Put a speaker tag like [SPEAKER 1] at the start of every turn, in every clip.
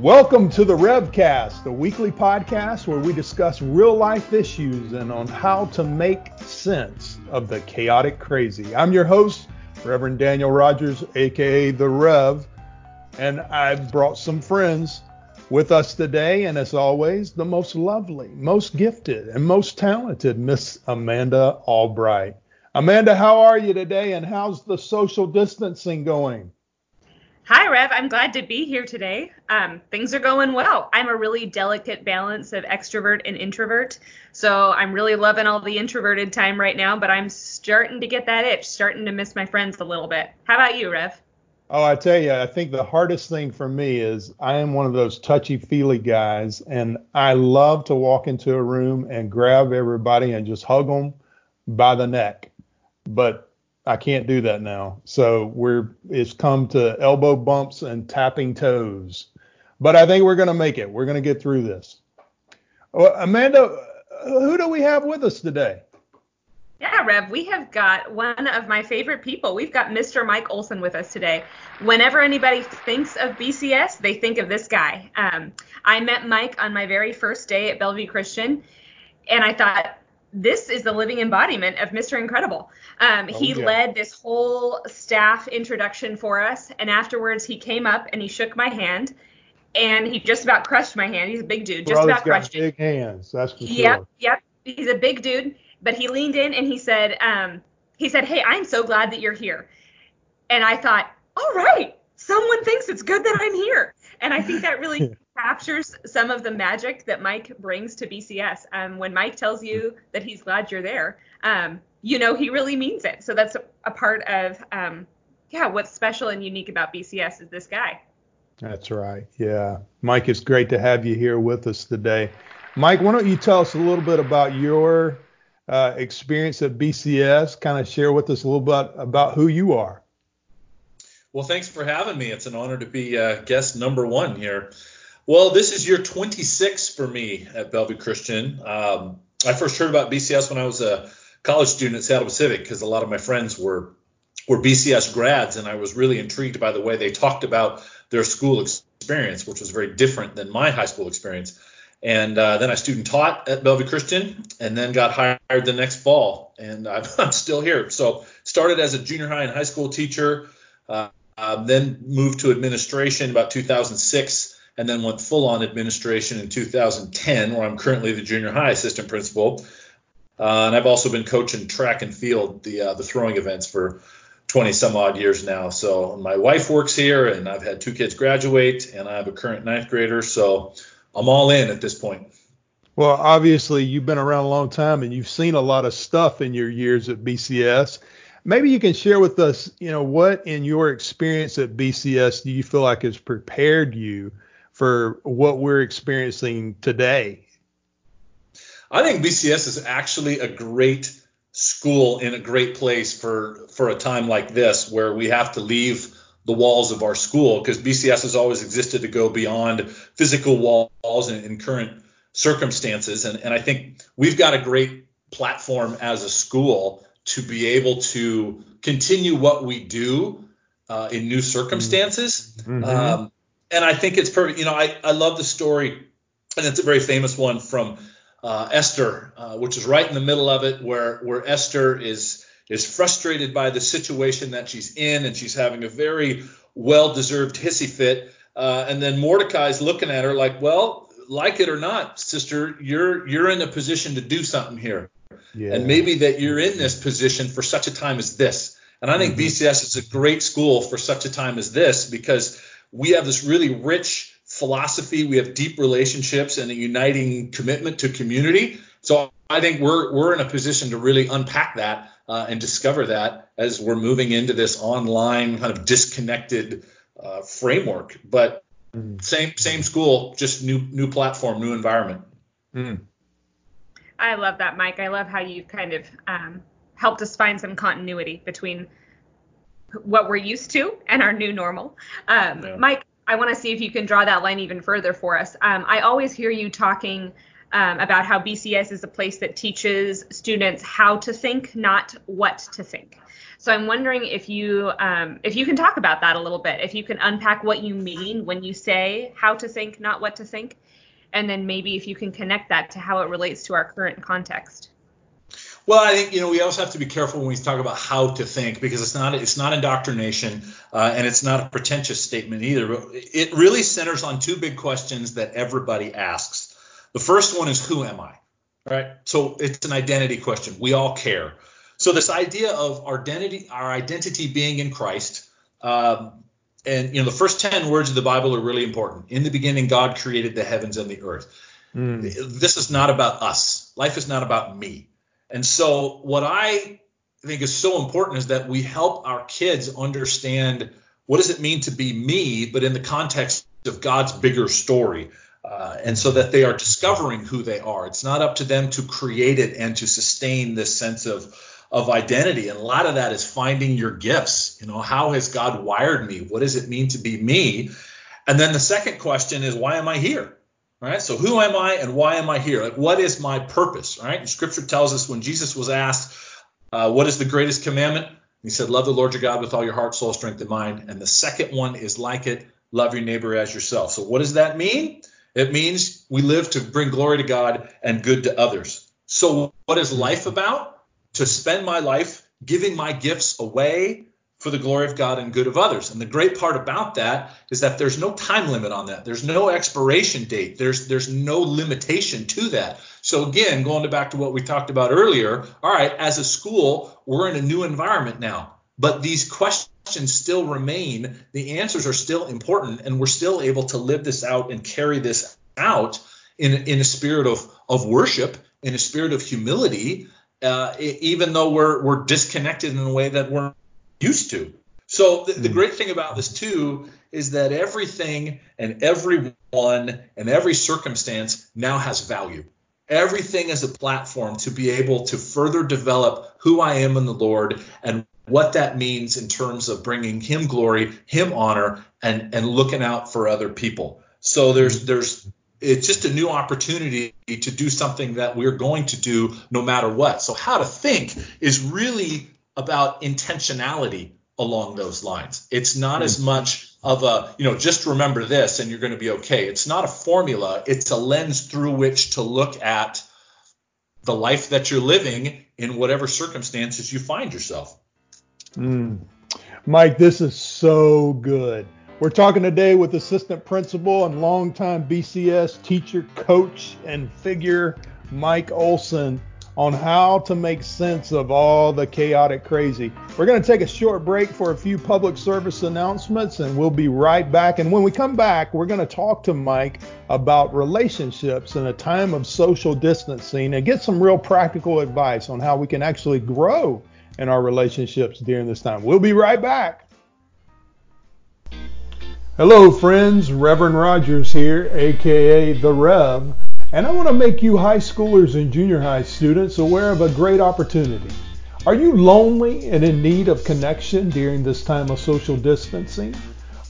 [SPEAKER 1] Welcome to the Revcast, the weekly podcast where we discuss real life issues and on how to make sense of the chaotic crazy. I'm your host, Reverend Daniel Rogers, aka The Rev, and I've brought some friends with us today, and as always, the most lovely, most gifted, and most talented Miss Amanda Albright. Amanda, how are you today, and how's the social distancing going?
[SPEAKER 2] Hi, Rev. I'm glad to be here today. Um, things are going well. I'm a really delicate balance of extrovert and introvert. So I'm really loving all the introverted time right now, but I'm starting to get that itch, starting to miss my friends a little bit. How about you, Rev?
[SPEAKER 1] Oh, I tell you, I think the hardest thing for me is I am one of those touchy feely guys, and I love to walk into a room and grab everybody and just hug them by the neck. But I can't do that now. So we're it's come to elbow bumps and tapping toes. But I think we're going to make it. We're going to get through this. Well, Amanda, who do we have with us today?
[SPEAKER 2] Yeah, Rev, we have got one of my favorite people. We've got Mr. Mike Olson with us today. Whenever anybody thinks of BCS, they think of this guy. Um, I met Mike on my very first day at Bellevue Christian, and I thought, this is the living embodiment of Mr. Incredible. Um, oh, he yeah. led this whole staff introduction for us, and afterwards he came up and he shook my hand, and he just about crushed my hand. He's a big dude, just
[SPEAKER 1] Brother's
[SPEAKER 2] about crushed
[SPEAKER 1] big it. hands, that's for
[SPEAKER 2] yep, sure. Yep, yep. He's a big dude, but he leaned in and he said, um, he said, "Hey, I'm so glad that you're here." And I thought, all right, someone thinks it's good that I'm here, and I think that really captures some of the magic that Mike brings to BCS. Um, when Mike tells you that he's glad you're there, um, you know he really means it. So that's a, a part of um, yeah, what's special and unique about BCS is this guy.
[SPEAKER 1] That's right. Yeah, Mike, it's great to have you here with us today. Mike, why don't you tell us a little bit about your uh, experience at BCS? Kind of share with us a little bit about who you are.
[SPEAKER 3] Well, thanks for having me. It's an honor to be uh, guest number one here. Well, this is year 26 for me at Bellevue Christian. Um, I first heard about BCS when I was a college student at Seattle Pacific because a lot of my friends were were BCS grads, and I was really intrigued by the way they talked about their school experience, which was very different than my high school experience. And uh, then I student taught at Bellevue Christian, and then got hired the next fall, and I'm, I'm still here. So started as a junior high and high school teacher, uh, uh, then moved to administration about 2006 and then went full on administration in 2010, where I'm currently the junior high assistant principal. Uh, and I've also been coaching track and field, the uh, the throwing events for 20 some odd years now. So my wife works here, and I've had two kids graduate, and I have a current ninth grader. So I'm all in at this point.
[SPEAKER 1] Well, obviously you've been around a long time, and you've seen a lot of stuff in your years at BCS. Maybe you can share with us, you know, what in your experience at BCS do you feel like has prepared you for what we're experiencing today?
[SPEAKER 3] I think BCS is actually a great school in a great place for for a time like this where we have to leave the walls of our school because BCS has always existed to go beyond physical walls in, in current circumstances and, and I think we've got a great platform as a school to be able to continue what we do uh, in new circumstances. Mm-hmm. Um, and I think it's perfect. You know, I, I love the story, and it's a very famous one from uh, Esther, uh, which is right in the middle of it, where where Esther is is frustrated by the situation that she's in, and she's having a very well-deserved hissy fit. Uh, and then Mordecai's looking at her like, well, like it or not, sister, you're you're in a position to do something here, yeah. and maybe that you're in this position for such a time as this. And I think mm-hmm. BCS is a great school for such a time as this because we have this really rich philosophy. We have deep relationships and a uniting commitment to community. So I think we're we're in a position to really unpack that uh, and discover that as we're moving into this online kind of disconnected uh, framework. But mm. same same school, just new new platform, new environment. Mm.
[SPEAKER 2] I love that, Mike. I love how you've kind of um, helped us find some continuity between what we're used to and our new normal. Um, yeah. Mike, I want to see if you can draw that line even further for us. Um, I always hear you talking um, about how BCS is a place that teaches students how to think, not what to think. So I'm wondering if you um, if you can talk about that a little bit, if you can unpack what you mean when you say how to think, not what to think, and then maybe if you can connect that to how it relates to our current context.
[SPEAKER 3] Well, I think you know we also have to be careful when we talk about how to think because it's not it's not indoctrination uh, and it's not a pretentious statement either. But it really centers on two big questions that everybody asks. The first one is who am I? Right. So it's an identity question. We all care. So this idea of our identity, our identity being in Christ, um, and you know the first ten words of the Bible are really important. In the beginning, God created the heavens and the earth. Mm. This is not about us. Life is not about me. And so what I think is so important is that we help our kids understand what does it mean to be me, but in the context of God's bigger story. Uh, and so that they are discovering who they are. It's not up to them to create it and to sustain this sense of of identity. And a lot of that is finding your gifts. You know, how has God wired me? What does it mean to be me? And then the second question is, why am I here? Right. So who am I and why am I here? Like, what is my purpose? Right. And scripture tells us when Jesus was asked, uh, what is the greatest commandment? He said, love the Lord your God with all your heart, soul, strength, and mind. And the second one is like it, love your neighbor as yourself. So what does that mean? It means we live to bring glory to God and good to others. So what is life about? to spend my life giving my gifts away for the glory of God and good of others. And the great part about that is that there's no time limit on that. There's no expiration date. There's there's no limitation to that. So again, going back to what we talked about earlier, all right, as a school, we're in a new environment now. But these questions still remain. The answers are still important and we're still able to live this out and carry this out in in a spirit of of worship, in a spirit of humility uh, even though we're we're disconnected in a way that we're used to. So the, the, hmm. great thing about this too is that everything and everyone and every circumstance now has value. Everything is a platform to be able to further develop who I am in the Lord and what that means in terms of bringing Him glory, Him honor, and and looking out for other people. So there's hmm. there's it's just a new opportunity to do something that we're going to do no matter what. So how to think is really about intentionality along those lines. It's not as much of a, you know, just remember this and you're going to be okay. It's not a formula, it's a lens through which to look at the life that you're living in whatever circumstances you find yourself.
[SPEAKER 1] Mm. Mike, this is so good. We're talking today with assistant principal and longtime BCS teacher, coach, and figure Mike Olson on how to make sense of all the chaotic crazy. We're going to take a short break for a few public service announcements and we'll be right back. And when we come back, we're going to talk to Mike about relationships in a time of social distancing and get some real practical advice on how we can actually grow in our relationships during this time. We'll be right back. Hello, friends. Reverend Rogers here, aka The Rev, and I want to make you high schoolers and junior high students aware of a great opportunity. Are you lonely and in need of connection during this time of social distancing?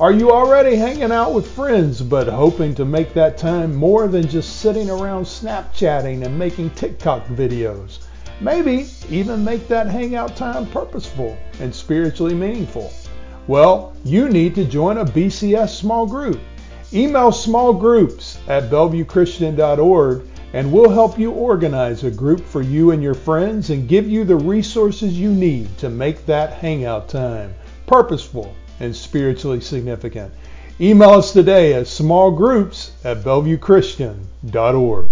[SPEAKER 1] Are you already hanging out with friends but hoping to make that time more than just sitting around Snapchatting and making TikTok videos? Maybe even make that hangout time purposeful and spiritually meaningful. Well, you need to join a BCS small group. Email small groups at bellevuechristian.org and we'll help you organize a group for you and your friends and give you the resources you need to make that hangout time purposeful and spiritually significant. Email us today at smallgroups at bellevuechristian.org.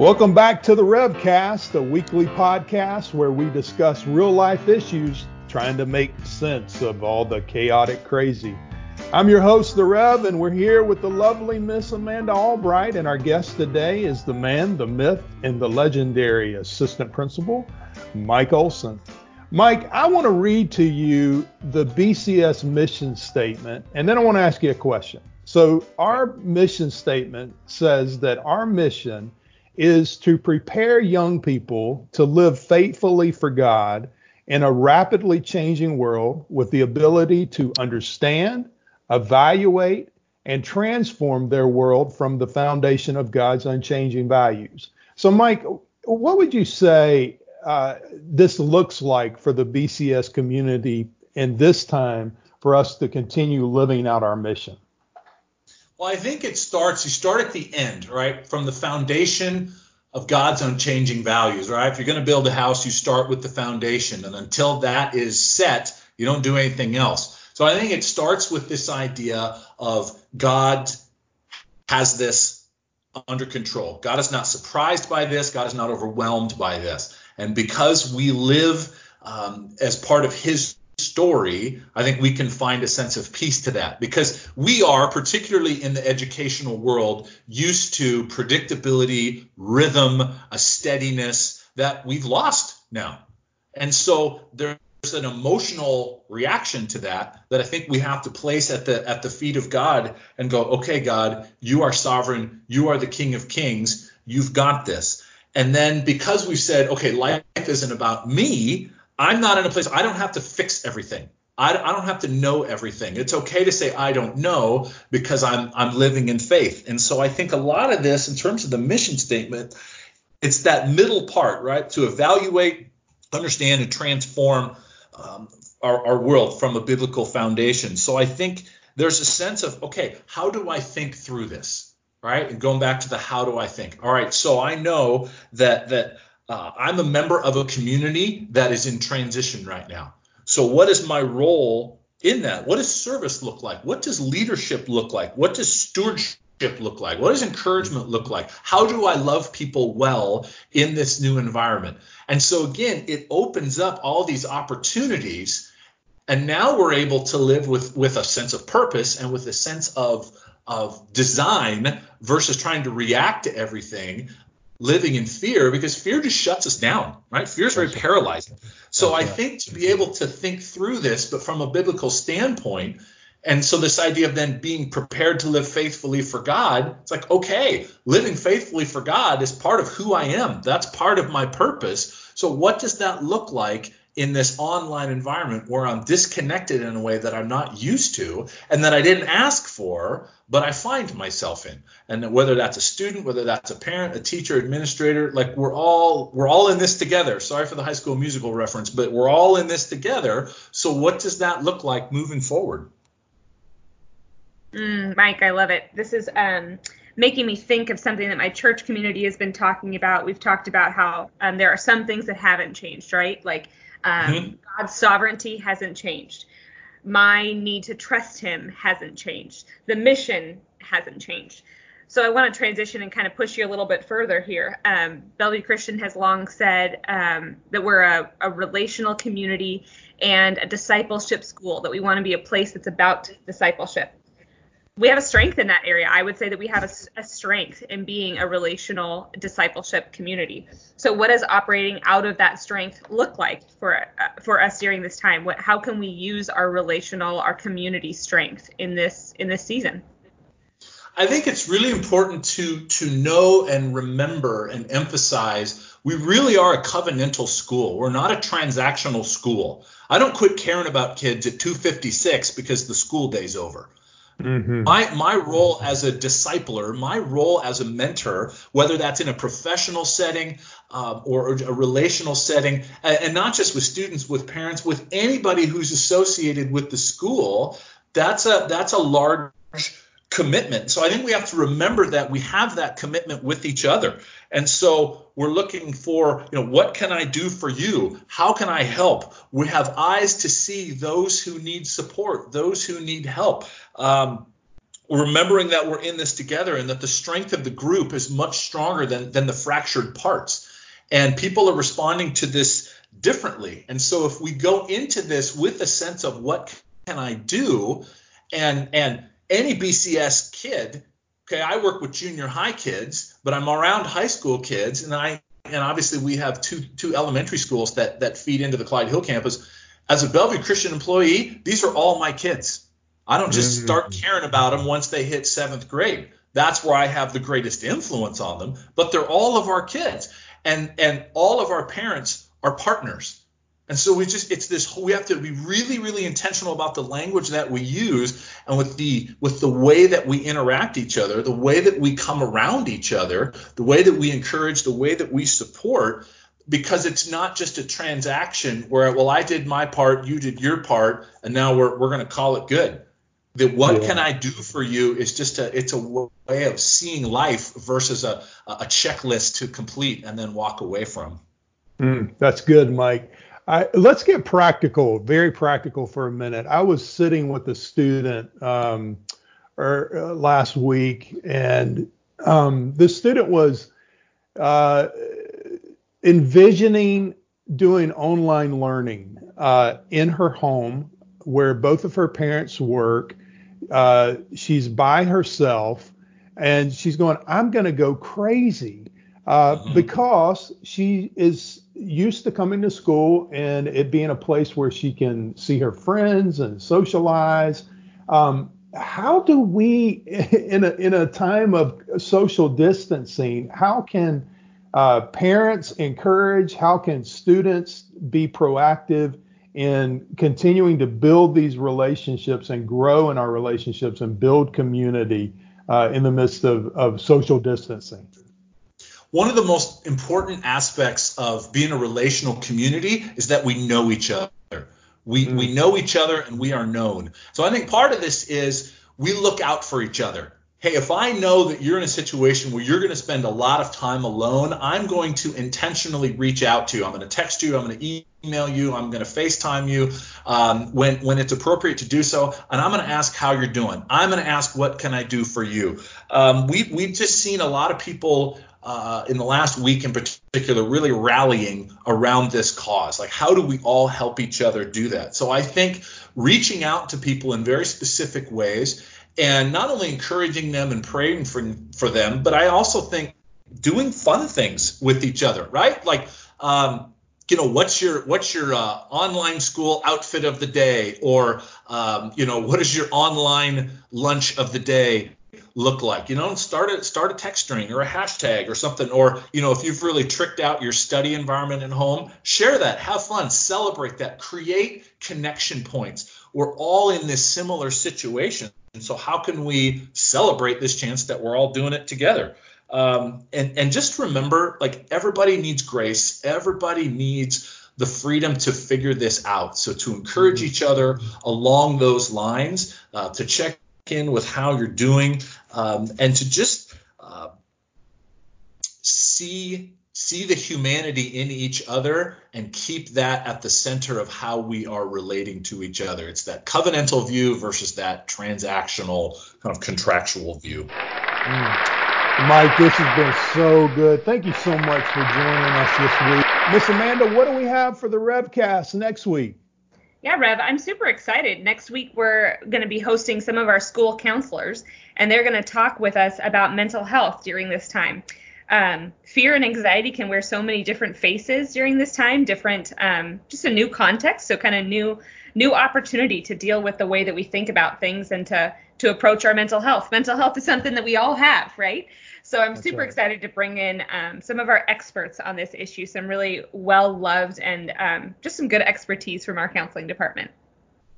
[SPEAKER 1] Welcome back to the Revcast, a weekly podcast where we discuss real life issues trying to make sense of all the chaotic crazy. I'm your host, The Rev, and we're here with the lovely Miss Amanda Albright, and our guest today is the man, the myth, and the legendary assistant principal, Mike Olson. Mike, I want to read to you the BCS mission statement, and then I want to ask you a question. So our mission statement says that our mission is to prepare young people to live faithfully for God in a rapidly changing world with the ability to understand, evaluate, and transform their world from the foundation of God's unchanging values. So, Mike, what would you say uh, this looks like for the BCS community in this time for us to continue living out our mission?
[SPEAKER 3] Well, I think it starts, you start at the end, right? From the foundation of God's unchanging values, right? If you're going to build a house, you start with the foundation. And until that is set, you don't do anything else. So I think it starts with this idea of God has this under control. God is not surprised by this. God is not overwhelmed by this. And because we live um, as part of His story, I think we can find a sense of peace to that because we are, particularly in the educational world, used to predictability, rhythm, a steadiness that we've lost now. And so there's an emotional reaction to that that I think we have to place at the at the feet of God and go, okay, God, you are sovereign, you are the King of Kings, you've got this. And then because we've said, okay, life isn't about me, I'm not in a place, I don't have to fix everything. I, I don't have to know everything. It's okay to say I don't know because I'm I'm living in faith. And so I think a lot of this, in terms of the mission statement, it's that middle part, right? To evaluate, understand, and transform um, our, our world from a biblical foundation. So I think there's a sense of okay, how do I think through this, right? And going back to the how do I think. All right, so I know that that uh, I'm a member of a community that is in transition right now. So, what is my role in that? What does service look like? What does leadership look like? What does stewardship look like? What does encouragement look like? How do I love people well in this new environment? And so, again, it opens up all these opportunities. And now we're able to live with, with a sense of purpose and with a sense of, of design versus trying to react to everything living in fear because fear just shuts us down, right? Fear is very paralyzing. So I think to be able to think through this, but from a biblical standpoint, and so this idea of then being prepared to live faithfully for God, it's like, okay, living faithfully for God is part of who I am. That's part of my purpose. So what does that look like in this online environment where I'm disconnected in a way that I'm not used to and that I didn't ask for, but I find myself in. And whether that's a student, whether that's a parent, a teacher, administrator, like we're all we're all in this together. Sorry for the high school musical reference, but we're all in this together. So what does that look like moving forward?
[SPEAKER 2] Mm, Mike, I love it. This is um making me think of something that my church community has been talking about. We've talked about how um, there are some things that haven't changed, right? Like um, mm-hmm. God's sovereignty hasn't changed. My need to trust Him hasn't changed. The mission hasn't changed. So I want to transition and kind of push you a little bit further here. Um, Bellevue Christian has long said um, that we're a, a relational community and a discipleship school, that we want to be a place that's about discipleship we have a strength in that area. I would say that we have a, a, strength in being a relational discipleship community. So, what does operating out of that strength look like for uh, for us during this time? What, how can we use our relational, our community strength in this in this season?
[SPEAKER 3] I think it's really important to to know and remember and emphasize we really are a covenantal school. We're not a transactional school. I don't quit caring about kids at 256 because the school day's over. Mm-hmm. My my role as a discipler, my role as a mentor, whether that's in a professional setting um, or a relational setting, and not just with students, with parents, with anybody who's associated with the school, that's a that's a large commitment. So I think we have to remember that we have that commitment with each other. And so we're looking for, you know, what can I do for you? How can I help? We have eyes to see those who need support, those who need help. Um, remembering that we're in this together and that the strength of the group is much stronger than, than the fractured parts. And people are responding to this differently. And so if we go into this with a sense of what can I do and and any BCS kid, okay, I work with junior high kids, but I'm around high school kids, and I and obviously we have two two elementary schools that that feed into the Clyde Hill campus. As a Bellevue Christian employee, these are all my kids. I don't just mm-hmm. start caring about them once they hit seventh grade. That's where I have the greatest influence on them. But they're all of our kids, and and all of our parents are partners. And so we just it's this we have to be really really intentional about the language that we use and with the with the way that we interact each other, the way that we come around each other, the way that we encourage, the way that we support because it's not just a transaction where well I did my part, you did your part and now we're we're going to call it good. That what yeah. can I do for you is just a it's a way of seeing life versus a a checklist to complete and then walk away from.
[SPEAKER 1] Mm, that's good, Mike. I, let's get practical, very practical for a minute. I was sitting with a student um, or, er, uh, last week, and um, the student was uh, envisioning doing online learning uh, in her home where both of her parents work. Uh, she's by herself, and she's going, I'm going to go crazy uh, mm-hmm. because she is used to coming to school and it being a place where she can see her friends and socialize. Um, how do we, in a in a time of social distancing, how can uh, parents encourage? How can students be proactive in continuing to build these relationships and grow in our relationships and build community uh, in the midst of, of social distancing?
[SPEAKER 3] One of the most important aspects of being a relational community is that we know each other. We, mm. we know each other and we are known. So I think part of this is we look out for each other. Hey, if I know that you're in a situation where you're going to spend a lot of time alone, I'm going to intentionally reach out to you. I'm going to text you. I'm going to email you. I'm going to FaceTime you um, when when it's appropriate to do so, and I'm going to ask how you're doing. I'm going to ask what can I do for you. Um, we we've just seen a lot of people uh, in the last week in particular really rallying around this cause. Like, how do we all help each other do that? So I think reaching out to people in very specific ways and not only encouraging them and praying for, for them, but I also think doing fun things with each other, right? Like, um, you know what's your what's your uh, online school outfit of the day or um, you know what is your online lunch of the day look like? You know, start a start a text string or a hashtag or something. Or you know, if you've really tricked out your study environment at home, share that, have fun, celebrate that, create connection points. We're all in this similar situation, and so how can we celebrate this chance that we're all doing it together? Um, and and just remember, like everybody needs grace, everybody needs the freedom to figure this out. So to encourage mm-hmm. each other along those lines, uh, to check in with how you're doing, um, and to just uh, see see the humanity in each other and keep that at the center of how we are relating to each other. It's that covenantal view versus that transactional kind of contractual view.
[SPEAKER 1] Mm. Mike, this has been so good. Thank you so much for joining us this week. Miss Amanda, what do we have for the Revcast next week?
[SPEAKER 2] Yeah, Rev, I'm super excited. Next week, we're going to be hosting some of our school counselors, and they're going to talk with us about mental health during this time. Um, fear and anxiety can wear so many different faces during this time, different, um, just a new context, so kind of new, new opportunity to deal with the way that we think about things and to to approach our mental health. Mental health is something that we all have, right? So I'm That's super right. excited to bring in um, some of our experts on this issue, some really well loved and um, just some good expertise from our counseling department.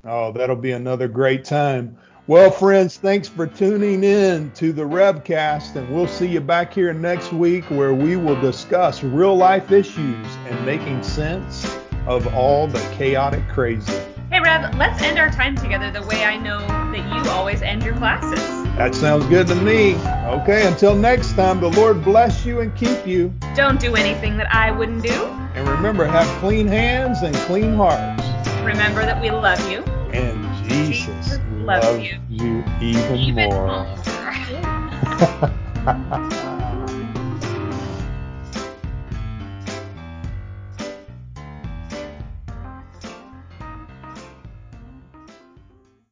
[SPEAKER 1] Oh, that'll be another great time. Well, friends, thanks for tuning in to the Revcast, and we'll see you back here next week where we will discuss real life issues and making sense of all the chaotic crazy.
[SPEAKER 2] Hey, Rev, let's end our time together the way I know that you always end your classes.
[SPEAKER 1] That sounds good to me. Okay, until next time, the Lord bless you and keep you.
[SPEAKER 2] Don't do anything that I wouldn't do.
[SPEAKER 1] And remember, have clean hands and clean hearts.
[SPEAKER 2] Remember that we love you.
[SPEAKER 1] And Jesus, Jesus loves you. you even, even more. more.